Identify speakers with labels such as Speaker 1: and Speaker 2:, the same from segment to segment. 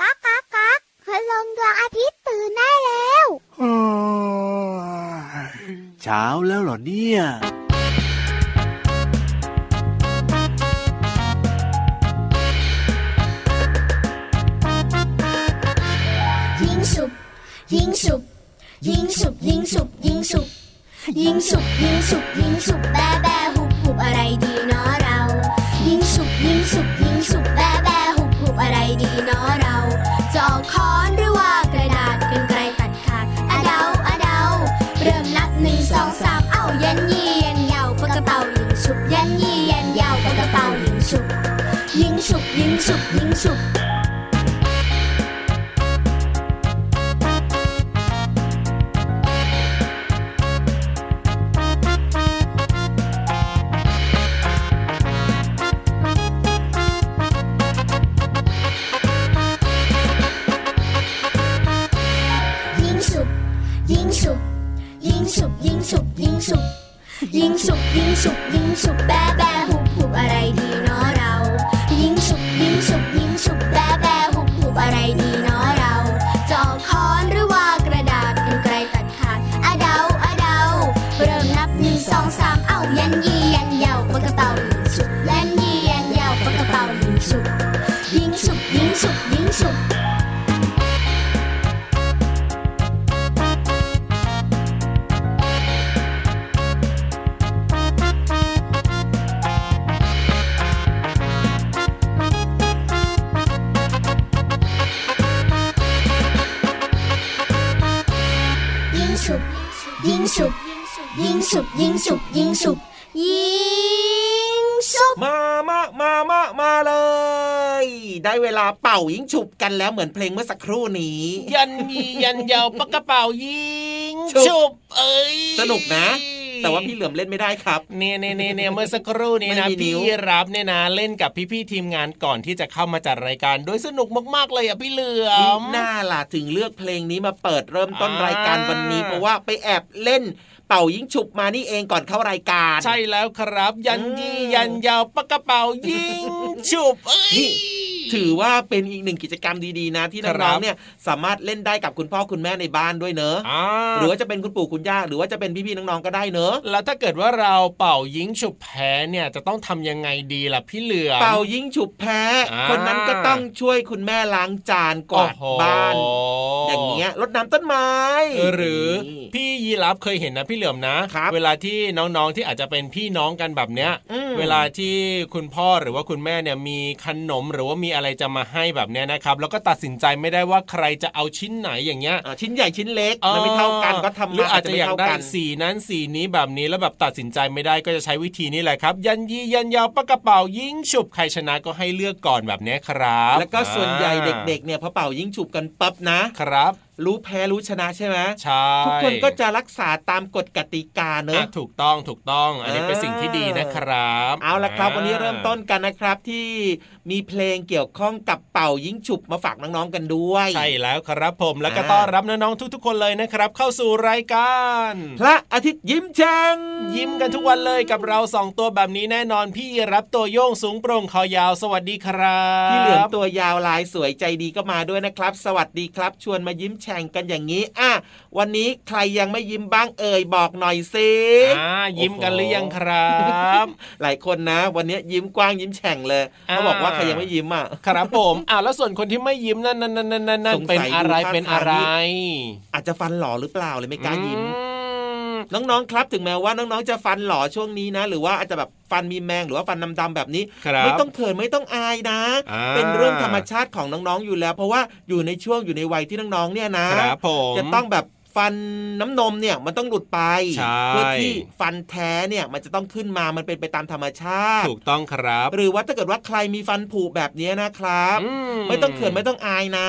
Speaker 1: ก๊ากก๊ากก๊ากคืลงดวงอาทิตย์ตื่นได้แล้ว
Speaker 2: เช้าแล้วเหรอเนี่ย
Speaker 3: ยิงฉุบยิงฉุบยิงฉุบยิงฉุบยิงฉุบยิงฉุบยิงฉุบยิงฉุบแบ้แบ้หุบหุบอะไรดีเนาะเรา ยิงฉุบยิงฉุบ นอเราจอกคอน 英雄英雄英雄呗 ยิงฉุบยิงฉุบยิงฉุบยิงฉุบยิงฉุบ
Speaker 4: มามามามามาเลย ได้เวลาเป่ายิงฉุบกันแล้วเหมือนเพลงเมื่อสักครู่นี้
Speaker 5: ยันยียันยาวปากกระเป๋ายิง
Speaker 4: ฉุบ
Speaker 5: ฉุบเอ้ย
Speaker 4: สนุกนะ แต่ว่าพี่เหลือมเล่นไม่ได้ครับ
Speaker 5: เนี่ยเนี่ยเนี่ยเนี่ยเมื่อสักครู่นี้นะ
Speaker 4: ไม่มีนิ้
Speaker 5: พี่
Speaker 4: ว
Speaker 5: รับเนี่ยนะเล่นกับพี่ๆทีมงานก่อนที่จะเข้ามาจัดรายการโดยสนุกมากๆเลยอะพี่เหลือ
Speaker 4: มี
Speaker 5: ม
Speaker 4: หน้าล่ะถึงเลือกเพลงนี้มาเปิดเริ่มต้น
Speaker 5: อ่าร
Speaker 4: รายการวันนี้เพราะว่าไปแอบเล่น เป่ายิงฉุบมานี่เองก่อนเข้ารายการ
Speaker 5: ใช่แล้วครับ ยันยี
Speaker 4: อืม
Speaker 5: ยันยาวปากกระเป๋ายิงฉุบเอ้ย
Speaker 4: นี่ถือว่าเป็นอีกหนึ่งกิจกรรมดีๆนะ ที่
Speaker 5: ครั
Speaker 4: น้อบงๆเนี่ยสามารถเล่นได้กับคุณพ่อคุณแม่ในบ้านด้วยเนอะ
Speaker 5: อ่า
Speaker 4: หรือว่าจะเป็นคุณปู่คุณย่าหรือว่าจะเป็นพี่ๆน้องๆก็ได้เนอะ
Speaker 5: แล้วถ้าเกิดว่าเราเป่ายิงฉุบแพ้เนี่ยจะต้องทำยังไงดีล่ะพี่เหลือม
Speaker 4: เป่ายิงฉุบแพ้
Speaker 5: อ่า
Speaker 4: คนนั้นก็ต้องช่วยคุณแม่ล้างจานกวาด
Speaker 5: โอ้โห
Speaker 4: บ้าน อย่างเงี้ยรดน้ำต้นไม้
Speaker 5: หรือ
Speaker 4: นี่
Speaker 5: พี่ยีรับเคยเห็นนะพี่เหลือมนะ
Speaker 4: ครับ
Speaker 5: เวลาที่น้องๆที่อาจจะเป็นพี่น้องกันแบบเนี้ย
Speaker 4: อืม
Speaker 5: เวลาที่คุณพ่อหรือว่าคุณแม่เนี่ยมีขนมหรือว่ามีอะไรจะมาให้แบบเนี้ยนะครับ แล้วก็ตัดสินใจไม่ได้ว่าใครจะเอาชิ้นไหนอย่างเงี้ย
Speaker 4: อ่าชิ้นใหญ่ชิ้นเล็กมันไม่เท่ากันก็ทำ
Speaker 5: หรือ
Speaker 4: มา
Speaker 5: อาจจะ
Speaker 4: ไม่
Speaker 5: อยาก
Speaker 4: เท่า
Speaker 5: ได้
Speaker 4: กัน
Speaker 5: สีนั้นสีนี้แบบนี้แล้วแบบตัดสินใจไม่ได้ก็จะใช้วิธีนี้แหละครับ ยันยียันยาวปากกระเป๋ายิงฉุบใครชนะก็ให้เลือกก่อนแบบเนี้ยครับ
Speaker 4: แล้วก็ส่วนใหญ่เด็กๆเนี่ยพอเป่ายิงฉุบกันปั๊บนะ
Speaker 5: ครับ
Speaker 4: รู้แพ้รู้ชนะใช่ไหม
Speaker 5: ใช่
Speaker 4: ทุกคนก็จะรักษาตามกฎกติกาเนอะ
Speaker 5: อะถูกต้องถูกต้อง อันนี้
Speaker 4: อ่า
Speaker 5: เป็นสิ่งที่ดีนะครับ
Speaker 4: เอาละครับ วันนี้เริ่มต้นกันนะครับที่มีเพลงเกี่ยวข้องกับเป่ายิงฉุบมาฝากน้องๆกันด้วย
Speaker 5: ใช่แล้วครับผมแล้วก็
Speaker 4: อ่า
Speaker 5: ต้อนรับน้องๆทุก ๆ คนเลยนะครับ เข้าสู่รายการ
Speaker 4: พระอาทิตย์ยิ้มแฉ่ง
Speaker 5: ยิ้มกันทุกวันเลยกับเราสองตัวแบบนี้แน่นอนพี่รับตัวโยงสูงโปร่งคอยาวสวัสดีครับ
Speaker 4: พี่เหลือมตัวยาวลายสวยใจดีก็มาด้วยนะครับ สวัสดีครับ ชวนมายิ้มแฉ่งกันอย่างนี้อะวันนี้ใครยังไม่ยิ้มบ้างเอ่ยบอกหน่อยสิ
Speaker 5: อ่ายิ้มกันหรือยังครับ
Speaker 4: หลายคนนะ วันนี้ยิ้มกว้างยิ้มแฉ่งเลย
Speaker 5: อ่า
Speaker 4: เขาบอกว่าใครยังไม่ยิ้มอะ
Speaker 5: ครับผมอ่าแล้วส่วนคนที่ไม่ยิ้มนั่นนั่นนั่นนั่นนั่น
Speaker 4: สงสัย
Speaker 5: เป็นอะไร
Speaker 4: ดูท่า
Speaker 5: เป็นอะไร
Speaker 4: ทางอาจจะฟันหล่อหรือเปล่าเลยไม่กล้ายิ้ม
Speaker 5: อืม
Speaker 4: น้องๆครับถึงแม้ว่าน้องๆจะฟันหล่อช่วงนี้นะ หรือว่าอาจจะแบบฟันมีแมงหรือว่าฟันดำๆแบบนี้
Speaker 5: ครับ
Speaker 4: ไม่ต้องเขินไม่ต้องอายนะ
Speaker 5: อ่า
Speaker 4: เป็นเรื่องธรรมชาติของน้องๆอยู่แล้ว เพราะว่าอยู่ในช่วงอยู่ในวัยที่น้องๆเนี่ยนะครับ
Speaker 5: ผม
Speaker 4: จะต้องแบบ ฟันน้ำนมเนี่ยมันต้องหลุดไป
Speaker 5: ใช่
Speaker 4: เพื่อที่ฟันแท้เนี่ยมันจะต้องขึ้นมามันเป็นไปตามธรรมชาติ
Speaker 5: ถูกต้องครับ
Speaker 4: หรือว่าถ้าเกิดว่าใครมีฟันผุแบบนี้นะครับ
Speaker 5: อื
Speaker 4: ไม่ต้องเขินไม่ต้องอายนะ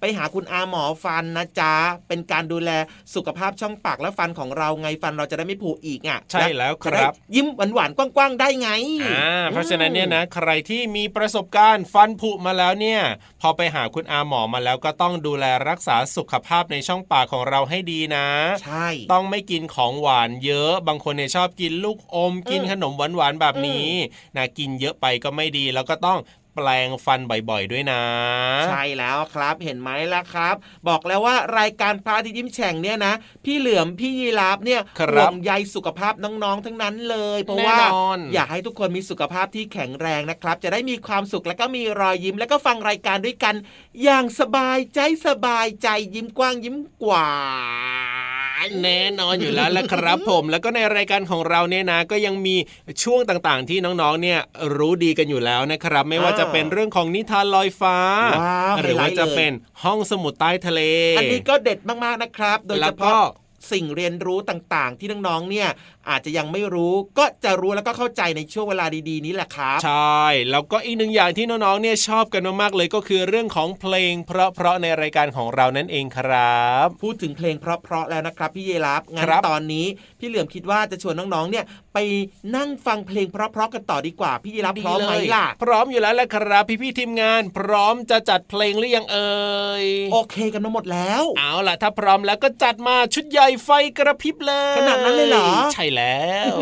Speaker 4: ไปหาคุณอาหมอฟันนะจ๊ะเป็นการดูแลสุขภาพช่องปากและฟันของเราไงฟันเราจะได้ไม่ผุอีกอะ
Speaker 5: ใช่แล้วค
Speaker 4: จะได้
Speaker 5: รับ
Speaker 4: ยิ้มหวานๆกว้างๆได้ไง
Speaker 5: อ่าเพราะฉะนั้นเนี่ยนะใครที่มีประสบการณ์ฟันผุมาแล้วเนี่ย พอไปหาคุณอาหมอมาแล้วก็ต้องดูแลรักษาสุขภาพในช่องปากของเราให้ดีนะ
Speaker 4: ใช่
Speaker 5: ต้องไม่กินของหวานเยอะ บางคนเนี่ยชอบกินลูกอม กินขนมหวานๆแบบนี้นะกินเยอะไปก็ไม่ดีแล้วก็ต้อง
Speaker 6: แปลงฟันบ่อยๆด้วยนะ
Speaker 4: ใช่แล้วครับเห็นไหมล่ะครับ บอกแล้วว่ารายการพระอาทิตย์ยิ้มแฉ่งเนี่ยนะ พี่เหลือมพี่ยีราฟเนี่ย
Speaker 6: ครับ
Speaker 4: ห่วงใยสุขภาพน้องๆทั้งนั้นเลย เพราะว่า
Speaker 6: แน่นอน
Speaker 4: อยากให้ทุกคนมีสุขภาพที่แข็งแรงนะครับ จะได้มีความสุขแล้วก็มีรอยยิ้ม แล้วก็ฟังรายการด้วยกัน อย่างสบายใจสบายใจยิ้มกว้างยิ้มกว้าง
Speaker 6: แน่นอนอยู่แล้วละครับผม แล้วก็ในรายการของเราเนี่ยนะ ก็ยังมีช่วงต่างๆ ที่น้องๆ เนี่ยรู้ดีกันอยู่แล้วนะครับ ไม่ว่าจะเป็นเรื่องของนิทานลอยฟ้า
Speaker 4: ว้าว
Speaker 6: หรือว่า
Speaker 4: ไฮไลท์
Speaker 6: จะ
Speaker 4: เลย
Speaker 6: เป็นห้องสมุดใต้ทะเล
Speaker 4: อันนี้ก็เด็ดมากๆนะครับ โดย
Speaker 6: แล้
Speaker 4: เฉ
Speaker 6: วก็
Speaker 4: พาะ สิ่งเรียนรู้ต่างๆ ที่น้องๆเนี่ยอาจจะยังไม่รู้ก็จะรู้แล้วก็เข้าใจในช่วงเวลาดีๆนี้แหละครับ
Speaker 6: ใช่ แล้วก็อีกหนึ่งอย่างที่น้องๆเนี่ยชอบกันมากๆเลยก็คือเรื่องของเพลง เพราะๆในรายการของเรานั่นเองครับ
Speaker 4: พูดถึงเพลงเพราะๆแล้วนะครับพี่เยรับงั้น
Speaker 6: ครับ
Speaker 4: ตอนนี้พี่เหลือมคิดว่าจะชวนน้องๆเนี่ยไปนั่งฟังเพลงเพราะๆกันต่อดีกว่าพี่เยรับพร้อมไหมล่ะ
Speaker 6: พร้อมอยู่แล้วแหละครับ พี่ๆทีมงาน พร้อมจะจัดเพลงหรือยังเอ่ย
Speaker 4: โอเคกันมาหมดแล้ว
Speaker 6: เอาล่ะถ้าพร้อมแล้วก็จัดมาชุดใหญ่ไฟกระพริบเลย
Speaker 4: ขนาดนั้นเลยเหรอ
Speaker 6: ใช่แล้ว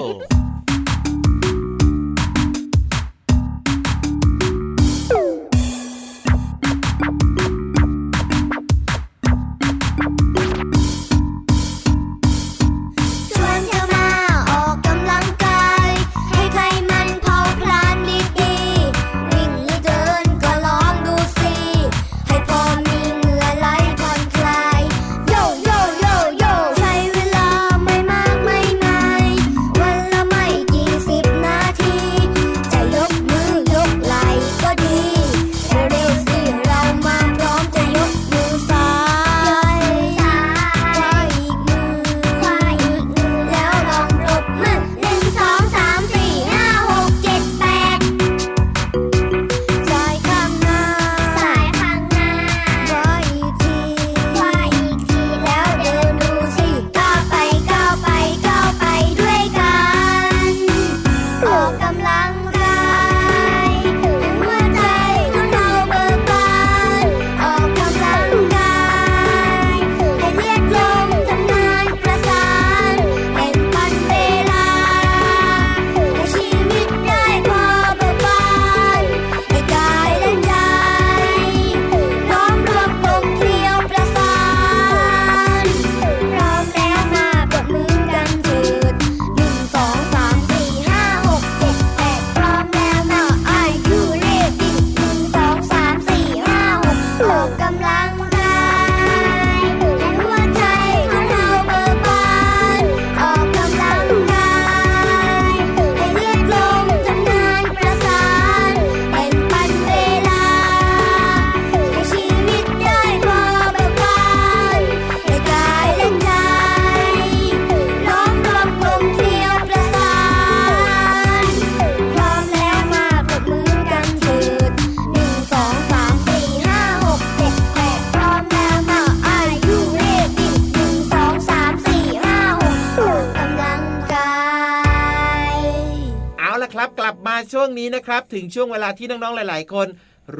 Speaker 7: นี้นะครับ ถึงช่วงเวลา
Speaker 4: ที่น้องๆหลาย ๆ คน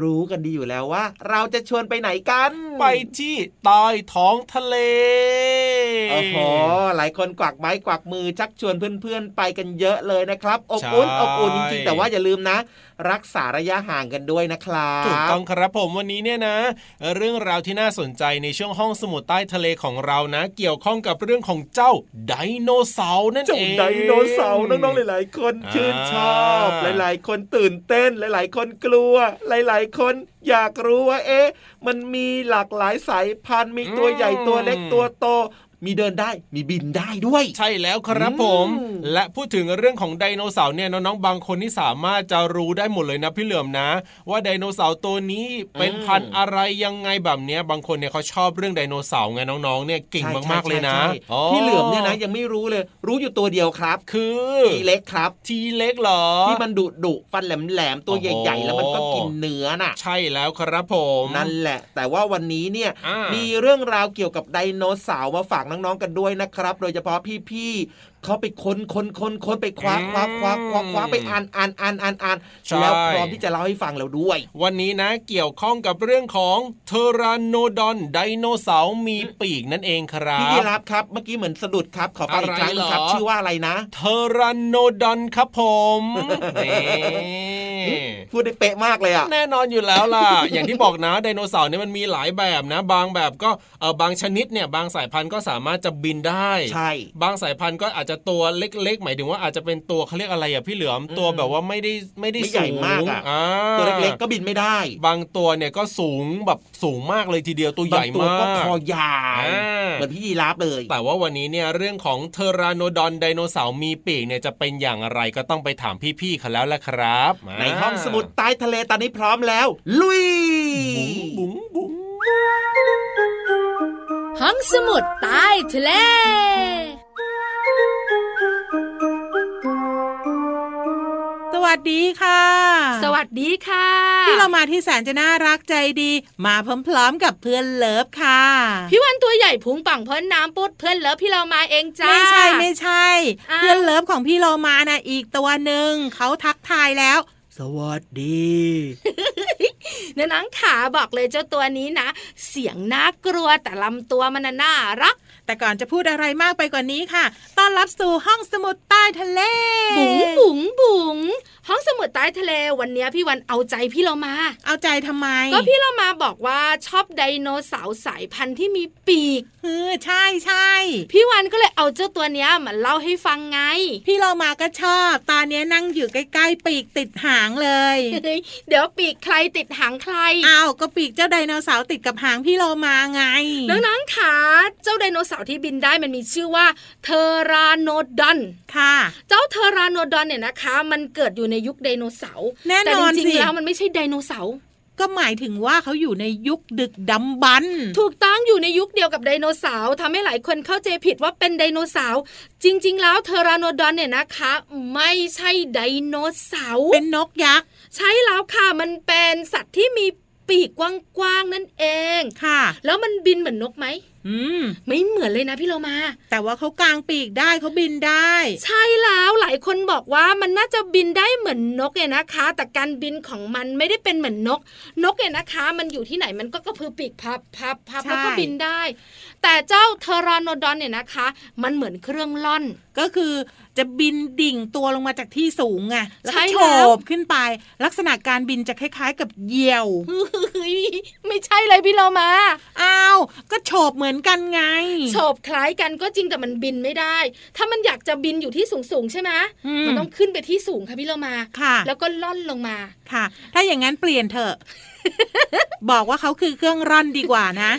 Speaker 4: รู้กันดีอยู่แล้วว่า เราจะชวนไปไหนกัน
Speaker 6: ไปที่ใต้ท้องทะเล
Speaker 4: โอ้โหหลายคนกวักไม้กวักมือชักชวนเพื่อนๆ ไปกันเยอะเลยนะครับอบอุ่น
Speaker 6: ใช่
Speaker 4: อบอุ่นจริงๆแต่ว่าอย่าลืมนะรักษาระยะห่างกันด้วยนะครับ
Speaker 6: ถูกต้องครับผมวันนี้เนี่ยนะ เรื่องราวที่น่าสนใจในช่วงห้องสมุดใต้ทะเลของเรานะ เกี่ยวข้องกับเรื่องของเจ้าไดโนเสาร์นั่น
Speaker 4: เจ้า
Speaker 6: เอง
Speaker 4: ไดโนเสาร์น้องๆหลายๆ คน
Speaker 6: อ่า
Speaker 4: ชื่นชอบ หลายๆ คนตื่นเต้นหลาย ๆ คนกลัว หลาย ๆ คนอยากรู้ว่าเอ๊ะ มันมีหลากหลายสายพันธุ์มีตัวใหญ่ตัวเล็กตัวโตมีเดินได้มีบินได้ด้วย
Speaker 6: ใช่แล้วครับผม
Speaker 4: อืม
Speaker 6: และพูดถึงเรื่องของไดโนเสาร์เนี่ยน้องๆบางคนที่สามารถจะรู้ได้หมดเลยนะพี่เหลือมนะ ว่าไดโนเสาร์ตัวนี้เป็นพันธุ์อะไรยังไงแบบเนี้ยบางคนเนี่ยเขาชอบเรื่องไดโนเสาร์ไงน้องๆเนี่ยเก่ง
Speaker 4: ใช่
Speaker 6: มากๆเลยนะ
Speaker 4: ใช่ใช่
Speaker 6: อ๋อ
Speaker 4: พี่เหลือมเนี่ยนะยังไม่รู้เลย รู้อยู่ตัวเดียวครับ
Speaker 6: คือ
Speaker 4: ทีเล็กครับ
Speaker 6: ทีเล็กเหรอ
Speaker 4: ที่มันดุดุฟันแหลมๆตัวใหญ่ ๆ แล้วมันก็กินเนื้อน่ะ
Speaker 6: ใช่แล้วครับผม
Speaker 4: นั่นแหละ แต่ว่าวันนี้เนี่ย
Speaker 6: อ่ามี
Speaker 4: มีเรื่องราวเกี่ยวกับไดโนเสาร์มาฝากน้องๆกันด้วยนะครับ โดยเฉพาะพี่ๆเขาไปค้นค้นค้นค้นไปคว้าคว้าคว้าคว้าคว้าไปอ่านอ่านอ่านอ่านอ่านแล้วพร้อมที่จะเล่าให้ฟังแล้วด้วย
Speaker 6: วันนี้นะเกี่ยวข้องกับเรื่องของเทรานโนดอนไดโนเสาร์มีปีกนั่นเองครั
Speaker 4: พี่
Speaker 6: บ
Speaker 4: ยีรับครับเมื่อกี้เหมือนสะดุดครับ ขอฟังอีกครั้งหนึงครับ
Speaker 6: อะไรเหรอ
Speaker 4: ชื่อว่าอะไรนะ
Speaker 6: เทรานโนดอนครับผมนี่
Speaker 4: พูดได้เป๊ะมากเลยอะ
Speaker 5: แน่นอนอยู่แล้วล่ะ อย่างที่บอกนะไดโนเสาร์เนี่ยมันมีหลายแบบนะ บางแบบก็เออบางชนิดเนี่ยบางสายพันธุ์ก็สามารถจะบินได้
Speaker 4: ใช่
Speaker 5: บางสายพันธุ์ก็อาจจะตัวเล็กๆ หมายถึงว่าอาจจะเป็นตัวเขาเรียกอะไรอะพี่เหลือมตัวแบบว่าไม่ได้ไม่ได้
Speaker 4: ไม่ใหญ่
Speaker 5: สูง
Speaker 4: มากอะ
Speaker 5: อ่า
Speaker 4: ตัวเล็กๆก็บินไม่ได้
Speaker 5: บางตัวเนี่ยก็สูงแบบสูงมากเลยทีเดียวตัวใหญ่
Speaker 4: บางตัว
Speaker 5: มาก
Speaker 4: ก็คอยาว
Speaker 5: อ่า
Speaker 4: เหมือนพี่ยีราฟเลย
Speaker 5: แต่ว่าวันนี้เนี่ยเรื่องของเทอราโนดอนไดโนเสาร์มีปีกเนี่ยจะเป็นอย่างไรก็ต้องไปถามพี่ๆเขาแล้วละครับมา
Speaker 4: ในห้องสมุดใต้ทะเลตอนนี้พร้อมแล้ว ลุย
Speaker 5: บุ๋งบุ๋ง
Speaker 8: ห้องสมุดใต้ทะเล
Speaker 9: สวัสดีค่ะ
Speaker 8: สวัสดีค่ะ
Speaker 9: ที่เรามาที่แสนจะน่ารักใจดี มาพร้อมๆกับเพื่อนเลิฟค่ะ
Speaker 8: พี่วันตัวใหญ่พุงปังเพื่นน้ำปุดเพื่อนเลิฟพี่เรามาเองจ้า
Speaker 9: ไม่ใช่ไม่ใช่ เพื่อนเลิฟของพี่โลมานะอีกตัวหนึ่งเขาทักทายแล้ว สวัสดี
Speaker 8: นื้อนังขาบอกเลยเจ้าตัวนี้นะ เสียงน่ากลัวแต่ลำตัวมันน่ารัก
Speaker 9: แต่ก่อนจะพูดอะไรมากไปกว่านี้ค่ะต้อนรับสู่ห้องสมุดใต้ทะเล
Speaker 8: บุ๋งบุ๋งบุ๋งห้องสมุดใต้ทะเลวันนี้พี่วันเอาใจพี่เรามา
Speaker 9: เอาใจทำไม
Speaker 8: ก็พี่เรามาบอกว่าชอบไดโนเสาร์สายพันธุ์ที่มีปีก
Speaker 9: เออใช่ใช่
Speaker 8: พี่วันก็เลยเอาเจ้าตัวเนี้ยมาเล่าให้ฟังไง
Speaker 9: พี่โลมาก็ชอบ ตอนนี้นั่งอยู่ใกล้ๆปีกติดหางเลย
Speaker 8: เฮ้ยเดี๋ยวปีกใครติดหางใคร
Speaker 9: อ้าวก็ปีกเจ้าไดโนเสาร์ติดกับหางพี่โลมาไง
Speaker 8: น้องๆขาเจ้าไดโนเสาร์ที่บินได้มันมีชื่อว่าเทอราโนดอน
Speaker 9: ค่ะ
Speaker 8: เจ้าเทอราโนดอนเนี่ยนะคะ มันเกิดอยู่ในยุคไดโนเสาร์
Speaker 9: แน่นอน
Speaker 8: แต่จริ
Speaker 9: สิ
Speaker 8: งๆแล้วมันไม่ใช่ไดโนเสาร์
Speaker 9: ก็หมายถึงว่าเขาอยู่ในยุคดึกดำบรรพ์
Speaker 8: ถูกต้องอยู่ในยุคเดียวกับไดโนเสาร์ทำให้หลายคนเข้าใจผิดว่าเป็นไดโนเสาร์จริง ๆ แล้วเทอราโนดอนเนี่ยนะคะ ไม่ใช่ไดโนเสาร์
Speaker 9: เป็นนกยักษ์
Speaker 8: ใช่แล้วค่ะมันเป็นสัตว์ที่มีปีกกว้างๆนั่นเอง
Speaker 9: ค่ะ
Speaker 8: แล้วมันบินเหมือนนกไหม
Speaker 9: อืม
Speaker 8: ไม่เหมือนเลยนะพี่โลมา
Speaker 9: แต่ว่าเขากางปีกได้เขาบินได้
Speaker 8: ใช่แล้วหลายคนบอกว่ามันน่าจะบินได้เหมือนนกเนี่ยนะคะ แต่การบินของมันไม่ได้เป็นเหมือนนก นกเนี่ยนะคะ มันอยู่ที่ไหนมันก็กระพือปีกพับพับพับ
Speaker 9: ใช่
Speaker 8: แล้วก็บินได้ แต่เจ้าเทอรานดอนเนี่ยนะคะ มันเหมือนเครื่องล่อน
Speaker 9: ก็คือ จะบินดิ่งตัวลงมาจากที่สูงไงแล้ว
Speaker 8: ใช่
Speaker 9: ก็โฉ
Speaker 8: แล้ว
Speaker 9: บขึ้นไป ลักษณะการบินจะคล้าย ๆ กับเหยี่ยว
Speaker 8: เฮ้ยไม่ใช่เลยพี่โลมา
Speaker 9: อ้าวก็โฉบเหมือนกันไง
Speaker 8: โฉบคล้ายกันก็จริงแต่มันบินไม่ได้ ถ้ามันอยากจะบินอยู่ที่สูงสูงๆใช่ไหม
Speaker 9: อืม
Speaker 8: มันต้องขึ้นไปที่สูงค่ะพี่โลมา
Speaker 9: ค่ะ
Speaker 8: แล้วก็ล่อนลงมา
Speaker 9: ค่ะ ถ้าอย่างนั้นเปลี่ยนเถอะบอกว่าเขาคือเครื่องร่อนดีกว่านะ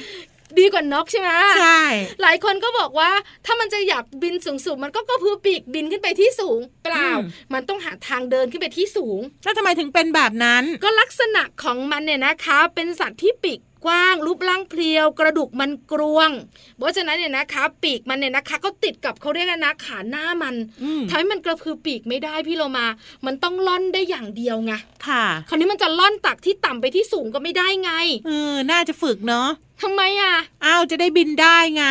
Speaker 8: ดีกว่านกใช่ไหม
Speaker 9: ใช่
Speaker 8: หลายคนก็บอกว่าถ้ามันจะอยากบินสูงๆมันก็กระพือปีกบินขึ้นไปที่สูงเปล่า
Speaker 9: อืม
Speaker 8: มันต้องหาทางเดินขึ้นไปที่สูง
Speaker 9: แล้วทำไมถึงเป็นแบบนั้น
Speaker 8: ก็ลักษณะของมันเนี่ยนะคะ เป็นสัตว์ที่ปีกกว้างรูปร่างเพรียว กระดูกมันกรวง เพราะฉะนั้นเนี่ยนะคะ ปีกมันเนี่ยนะคะก็ติดกับเขาเรียกกันนะขาหน้ามัน
Speaker 9: อืม
Speaker 8: ทำให้มันกระพือปีกไม่ได้พี่โลมา มันต้องล่อนได้อย่างเดียวไง
Speaker 9: ค่ะ
Speaker 8: คราวนี้มันจะล่อนตักที่ต่ำไปที่สูงก็ไม่ได้ไง
Speaker 9: เออน่าจะฝึกเนาะ
Speaker 8: ทำไมอะ
Speaker 9: อ้าวจะได้บินได้ไง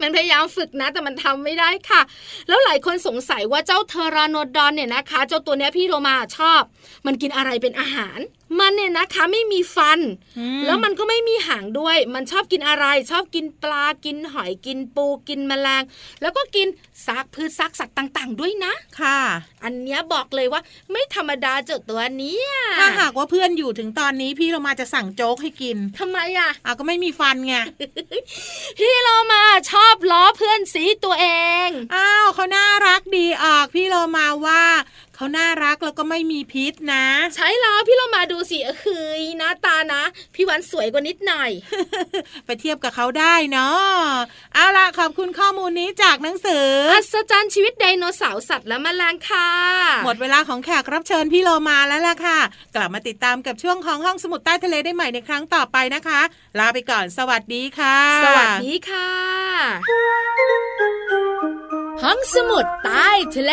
Speaker 8: มันพยายามฝึกนะ แต่มันทำไม่ได้ค่ะ แล้วหลายคนสงสัยว่าเจ้าเทอราโนดอนเนี่ยนะคะ เจ้าตัวเนี้ยพี่โลมาชอบ มันกินอะไรเป็นอาหาร มันเนี่ยนะคะไม่มีฟัน
Speaker 9: อืม
Speaker 8: แล้วมันก็ไม่มีหางด้วย มันชอบกินอะไร ชอบกินปลา กินหอย กินปู กินแมลง แล้วก็กินซากพืชซากสัตว์ต่าง ๆ ด้วยนะ
Speaker 9: ค่ะ
Speaker 8: อันเนี้ยบอกเลยว่า ไม่ธรรมดาเจ้าตัวเนี้ย
Speaker 9: ถ้าหากว่าเพื่อนอยู่ถึงตอนนี้พี่เรามาจะสั่งโจ๊กให้กิน
Speaker 8: ทำไมอะ
Speaker 9: อ้าวก็ไม่มีฟันไง
Speaker 8: พี่โลมาชอบล้อเพื่อนสีตัวเอง
Speaker 9: อ้าวเขาน่ารักดีออกพี่เรามาว่า เขาน่ารักแล้วก็ไม่มีพิษนะ
Speaker 8: ใช่แล้วพี่เรามาดูสิเออคือหน้าตานะ พี่วันสวยกว่านิดหน่อย
Speaker 9: ไปเทียบกับเขาได้เนาะเอาล่ะขอบคุณข้อมูลนี้จากหนังสือ
Speaker 8: อัศจรรย์ชีวิตไดโนเสาร์สัตว์และแมลงค่ะ
Speaker 9: หมดเวลาของแขกรับเชิญพี่โลมาแล้วล่ะค่ะ กลับมาติดตามกับช่วงของห้องสมุดใต้ทะเลได้ใหม่ในครั้งต่อไปนะคะ ลาไปก่อนสวัสดีค่ะ
Speaker 8: สวัสดีค่ะห้องสมุดใต้ทะเล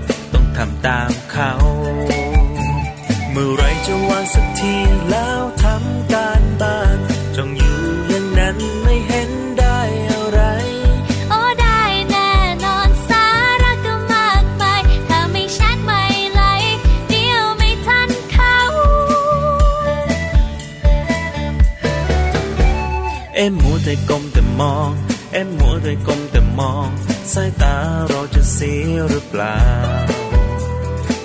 Speaker 10: ทำตามเขา เมื่อไรจะวางสักทีแล้วทำการบ้านจงอยู่อย่างนั้นไม่เห็นได้อะไร
Speaker 8: โอ้ได้แน่นอนสาระก็มากมายถ้าไม่ชัดไม่ไหลเดียวไม่ทันเขา
Speaker 10: เอ็มมัวแต่ก้มแต่มอง เอ็มมัวแต่ก้มแต่มอง สายตาเราจะเสียหรือเปล่า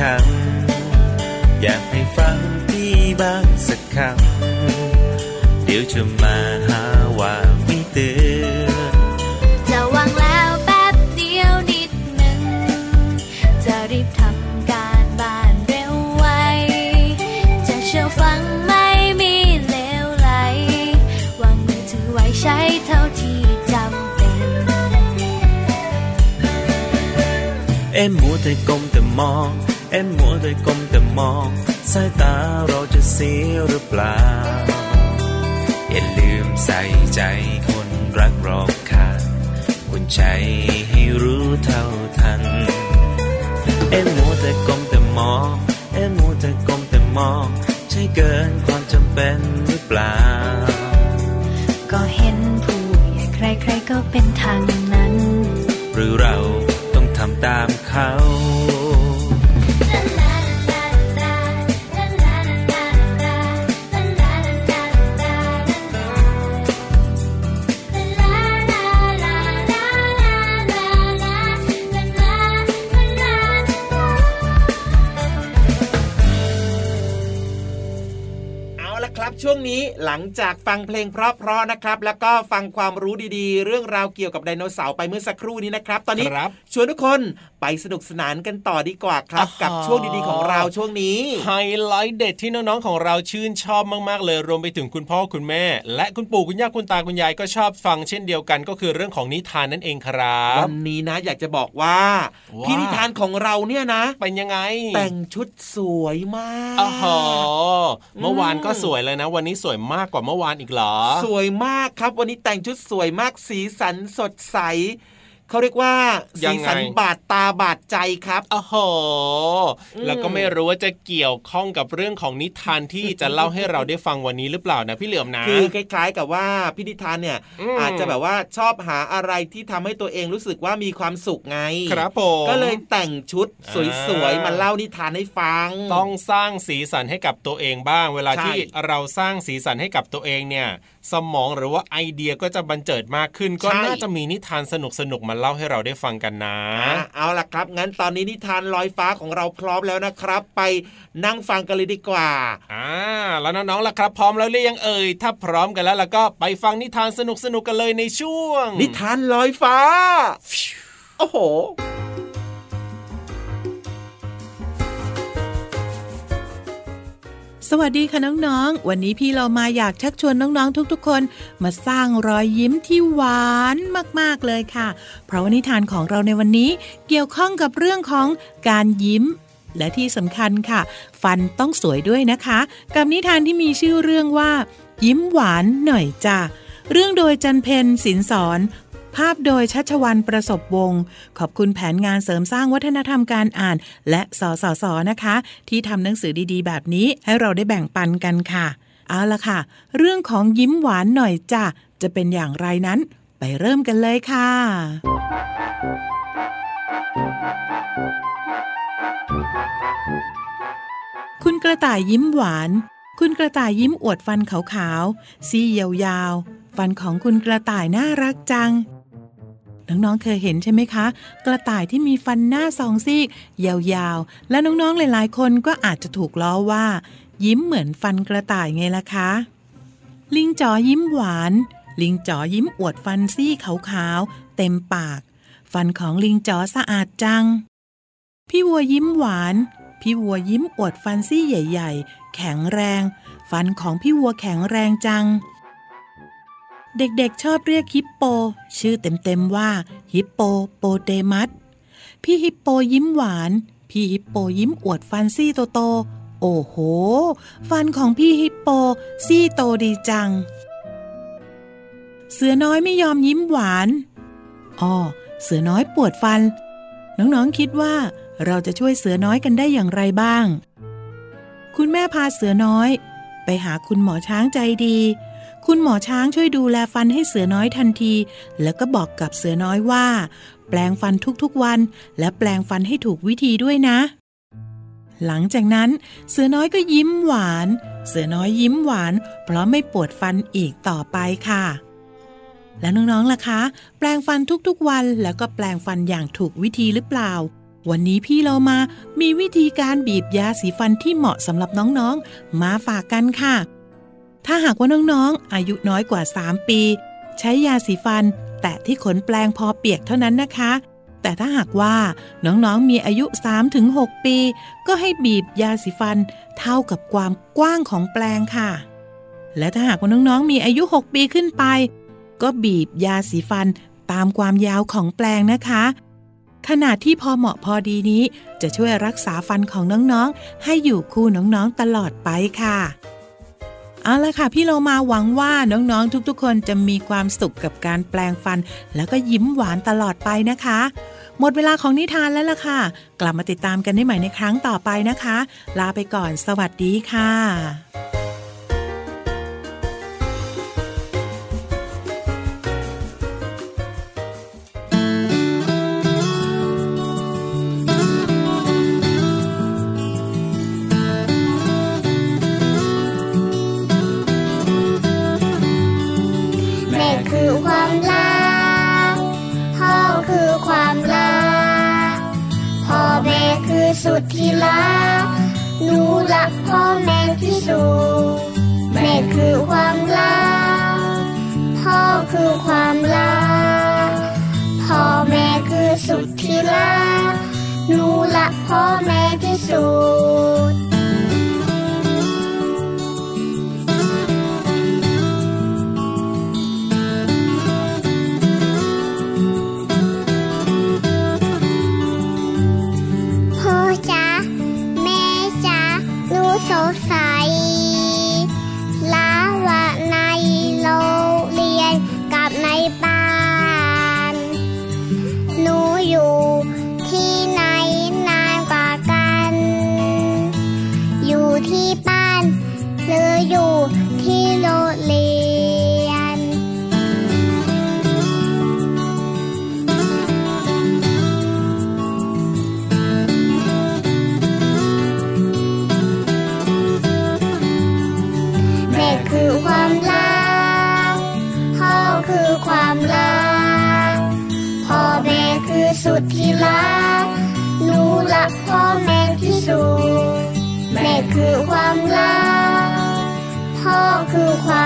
Speaker 10: ให้ทำอยากให้ฟังพี่บ้างสักคำเดี๋ยวจะมาหาว่าไม่เตือน
Speaker 8: จะวางแล้วแป๊บเดียวนิดหนึ่ง จะรีบทำการบ้านเร็วไว จะเชื่อฟังไม่มีเลวไหล วางมือถือไว้ใช้เท่าที่จำเป็น
Speaker 10: เอ็มมัวแต่ก้มแต่มอง เอ็มมัวแต่ก้มแต่มอง สายตาเราจะเสียหรือเปล่า อย่าลืมใส่ใจคนรักรอบค่างคุณใจให้รู้เท่าทัน เอ็มมัวแต่ก้มแต่มอง เอ็มมัวแต่ก้มแต่มอง ใช่เกินความจำเป็นหรือเปล่า
Speaker 8: ก็เห็นผู้ใหญ่ใครๆก็เป็นทางนั้น
Speaker 10: หรือเราต้องทำตามเขา
Speaker 4: เอา หลังจากฟังเพลงเพราะๆนะครับ แล้วก็ฟังความรู้ดีๆ เรื่องราวเกี่ยวกับไดโนเสาร์ไปเมื่อสักครู่นี้นะครับ ตอนนี้
Speaker 5: ครับ
Speaker 4: ชวนทุกคนไปสนุกสนานกันต่อดีกว่าครับ
Speaker 5: อ่าฮะ
Speaker 4: กับช่วงดีๆของเราช่วงนี้
Speaker 5: ไฮไลท์เด็ดที่น้องๆของเราชื่นชอบมากๆเลย รวมไปถึงคุณพ่อคุณแม่ และคุณปู่คุณย่าคุณตาคุณยายก็ชอบฟังเช่นเดียวกัน ก็คือเรื่องของนิทานนั่นเองครับ
Speaker 4: วันนี้นะ อยากจะบอกว่า
Speaker 5: ว่า
Speaker 4: พี่นิทานของเราเนี่ยนะ
Speaker 5: เป็นยังไง
Speaker 4: แต่งชุดสวยมาก
Speaker 5: อ๋อหอเมื่อวานก็สวยเลยนะ วันนี้สวยมากกว่าเมื่อวานอีกเหรอ
Speaker 4: สวยมากครับ วันนี้แต่งชุดสวยมากสีสันสดใส เขาเรียกว่า
Speaker 5: ยั
Speaker 4: สี
Speaker 5: งไง
Speaker 4: สันบาดตาบาดใจครับ
Speaker 5: อ๋อหอแล้วก็ไม่รู้ว่าจะเกี่ยวข้องกับเรื่องของนิทานที่จะเล่าให้เราได้ฟังวันนี้หรือเปล่านะพี่เหลือมนะ
Speaker 4: คือคล้าย ๆ กับว่าพี่นิทานเนี่ย
Speaker 5: อืม
Speaker 4: อาจจะแบบว่าชอบหาอะไรที่ทำให้ตัวเองรู้สึกว่ามีความสุขไง
Speaker 5: ครับผม
Speaker 4: ก็เลยแต่งชุดสวย
Speaker 5: อ่า
Speaker 4: ๆมาเล่านิทานให้ฟัง
Speaker 5: ต้องสร้างสีสันให้กับตัวเองบ้าง เวลา
Speaker 4: ใช่
Speaker 5: ที่เราสร้างสีสันให้กับตัวเองเนี่ย สมองหรือว่าไอเดียก็จะบันเจิดมากขึ้น ก็น่าจะมีนิทานสนุกๆมาเล่าให้เราได้ฟังกันนะ
Speaker 4: อะเอาล่ะครับ งั้นตอนนี้นิทานลอยฟ้าของเราพร้อมแล้วนะครับ ไปนั่งฟังกันเลยดีกว่า
Speaker 5: อ่าแล้วน้องๆล่ะครับ พร้อมแล้วหรือยังเอ่ยถ้าพร้อมกันแล้วล่ะก็ไปฟังนิทานสนุกๆกันเลยในช่วง
Speaker 4: นิทานลอยฟ้าโอ้โห
Speaker 11: สวัสดีค่ะน้องๆ วันนี้พี่เรามาอยากชักชวนน้องๆ ทุกๆ คน มาสร้างรอยยิ้มที่หวานมากๆเลยค่ะ เพราะว่านิทานของเราในวันนี้เกี่ยวข้องกับเรื่องของการยิ้ม และที่สำคัญค่ะ ฟันต้องสวยด้วยนะคะ กับนิทานที่มีชื่อเรื่องว่า ยิ้มหวานหน่อยจ้ะเรื่องโดยจันเพนสินสอน ภาพโดยชัชวันประสบวง ขอบคุณแผนงานเสริมสร้างวัฒนธรรมการอ่าน และสสสนะคะ ที่ทำหนังสือดีๆ แบบนี้ให้เราได้แบ่งปันกันค่ะ เอาละค่ะ เรื่องของยิ้มหวานหน่อยจ้ะจะเป็นอย่างไรนั้น ไปเริ่มกันเลยค่ะ คุณกระต่ายยิ้มหวาน คุณกระต่ายยิ้มอวดฟันขาวๆซี่ยาวๆฟันของคุณกระต่ายน่ารักจัง น้องๆ เคยเห็นใช่ไหมคะ กระต่ายที่มีฟันหน้าสองซี่ยาวๆ และน้องๆ หลายๆ คนก็อาจจะถูกล้อว่า ยิ้มเหมือนฟันกระต่ายไงล่ะคะ ลิงจ๋อยิ้มหวาน ลิงจ๋อยิ้มอวดฟันซี่ขาวๆ เต็มปาก ฟันของลิงจ๋อสะอาดจัง พี่วัวยิ้มหวาน พี่วัวยิ้มอวดฟันซี่ใหญ่ ๆ แข็งแรง ฟันของพี่วัวแข็งแรงจัง เด็กๆชอบเรียกฮิปโป ชื่อเต็มๆว่า ฮิปโปโปเตมัสพี่ฮิปโปยิ้มหวาน พี่ฮิปโปยิ้มอวดฟันซี่โตๆโอ้โห ฟันของพี่ฮิปโปซี่โตดีจัง เสือน้อยไม่ยอมยิ้มหวานอ๋อเสือน้อยปวดฟัน น้องๆคิดว่าเราจะช่วยเสือน้อยกันได้อย่างไรบ้าง คุณแม่พาเสือน้อย ไปหาคุณหมอช้างใจดี คุณหมอช้างช่วยดูแลฟันให้เสือน้อยทันที แล้วก็บอกกับเสือน้อยว่า แปลงฟันทุกๆวัน และแปลงฟันให้ถูกวิธีด้วยนะ หลังจากนั้น เสือน้อยก็ยิ้มหวาน เสือน้อยยิ้มหวาน เพราะไม่ปวดฟันอีกต่อไปค่ะ แล้วน้องๆล่ะคะ แปลงฟันทุกๆวัน แล้วก็แปลงฟันอย่างถูกวิธีหรือเปล่าวันนี้พี่เรามามีวิธีการบีบยาสีฟันที่เหมาะสำหรับน้องๆ มาฝากกันค่ะ ถ้าหากว่าน้องๆ อายุน้อยกว่า 3 ปี ใช้ยาสีฟัน แตะที่ขนแปลงพอเปียกเท่านั้นนะคะ แต่ถ้าหากว่าน้องๆ มีอายุ 3-6 ปี ก็ให้บีบยาสีฟันเท่ากับความกว้างของแปลงค่ะ และถ้าหากว่าน้องๆ มีอายุ 6 ปีขึ้นไป ก็บีบยาสีฟันตามความยาวของแปลงนะคะ ขนาดที่พอเหมาะพอดีนี้ จะช่วยรักษาฟันของน้องๆ ให้อยู่คู่น้องๆ ตลอดไปค่ะ เอาละค่ะ พี่โลมาหวังว่าน้องๆ ทุกๆ คนจะมีความสุขกับการแปลงฟัน แล้วก็ยิ้มหวานตลอดไปนะคะ หมดเวลาของนิทานแล้วล่ะค่ะ กลับมาติดตามกันได้ใหม่ในครั้งต่อไปนะคะ ลาไปก่อนสวัสดีค่ะ ม่ที่สุด
Speaker 12: แม่คือความรักพ่อคือความรักพ่อแม่คือสุดที่รักหนูรักพ่อแม่ที่สุด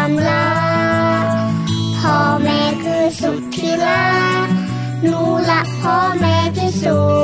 Speaker 12: ความรักพ่อแม่คือสุดที่รักหนูรักพ่อแม่ที่สุด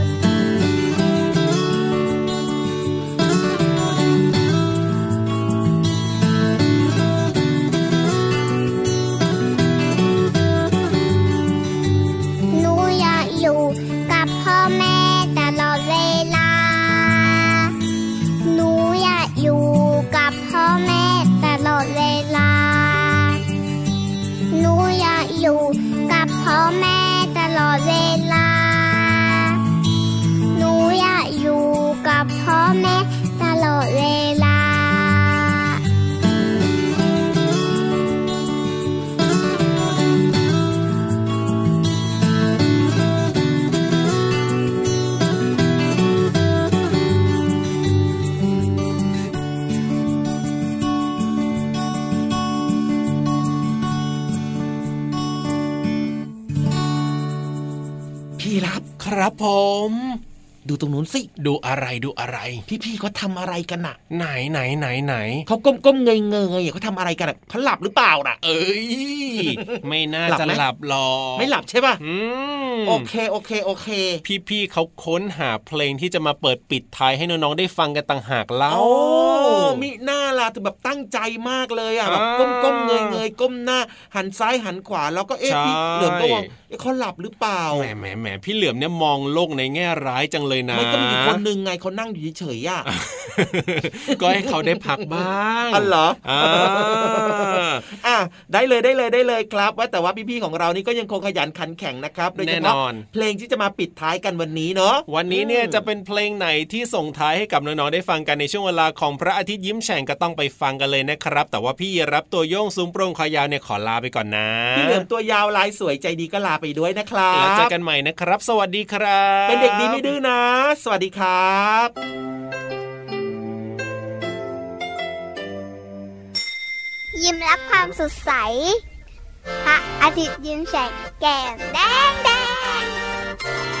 Speaker 5: ผม
Speaker 4: ดูตรงนู้นสิ
Speaker 5: ดูอะไรดูอะไร
Speaker 4: พี่ๆเขาทำอะไรกันน่ะ
Speaker 5: ไหนไหนไหนไหน
Speaker 4: เขาก้มๆเงยเงยๆเขาทำอะไรกันน่ะเขาหลับหรือเปล่าน่ะ
Speaker 5: เอ้ยไม่น่า
Speaker 4: หลับ
Speaker 5: จะ
Speaker 4: ไหม
Speaker 5: หลับหรอก
Speaker 4: ไม่หลับใช่ป่ะ
Speaker 5: อืม
Speaker 4: โอเคโอเคโอเค
Speaker 5: พี่ๆเขาค้นหาเพลงที่จะมาเปิดปิดท้ายให้น้องๆได้ฟังกันต่างหากเล่า
Speaker 4: โอ้มิหน้าล่ะถึงแบบตั้งใจมากเลยอะแบบ
Speaker 5: อ่า
Speaker 4: ก้มๆเงยเงยๆก้มหน้า หันซ้ายหันขวาแล้วก็เอ๊ะ
Speaker 5: ใช่
Speaker 4: พี่เหลือมก็มองเอ๊ะเขาหลับหรือเปล่า
Speaker 5: แหมแหมแหมพี่เหลือมเนี่ยมองโลกในแง่ร้ายจังเลยนะ
Speaker 4: ไม่ก็มีอยู่คนหนึ่งไงเขานั่งอยู่เฉยๆอะ
Speaker 5: ก็ให้เขาได้พักบ้าง
Speaker 4: อ๋อเหรอ
Speaker 5: อ่า
Speaker 4: อะได้เลยได้เลยได้เลยครับว่าแต่ว่าพี่ๆของเรานี่ก็ยังคงขยันขันแข็งนะครับโดยเฉ
Speaker 5: แน่น
Speaker 4: พาะ
Speaker 5: อน
Speaker 4: เพลงที่จะมาปิดท้ายกันวันนี้เนาะ
Speaker 5: วันนี้เนี่ยจะเป็นเพลงไหนที่ส่งท้ายให้กับน้องๆได้ฟังกันในช่วงเวลาของพระอาทิตย์ยิ้มแฉ่งก็ต้องไปฟังกันเลยนะครับ แต่ว่าพี่รับตัวโยงสูงโปร่งคอยาวเนี่ยขอลาไปก่อนนะ
Speaker 4: พี่เหลือมตัวยาวลายสวยใจดีก็ลาไปด้วยนะครับ
Speaker 5: แล้วเจอกันใหม่นะครับ สวัสดีครับ
Speaker 4: เป็นเด็กดีไม่ดื้อนะสวัสดีครับ
Speaker 12: ยิ้มรับความสดใส พระอาทิตย์ยิ้มแฉกแก้มแดงแดง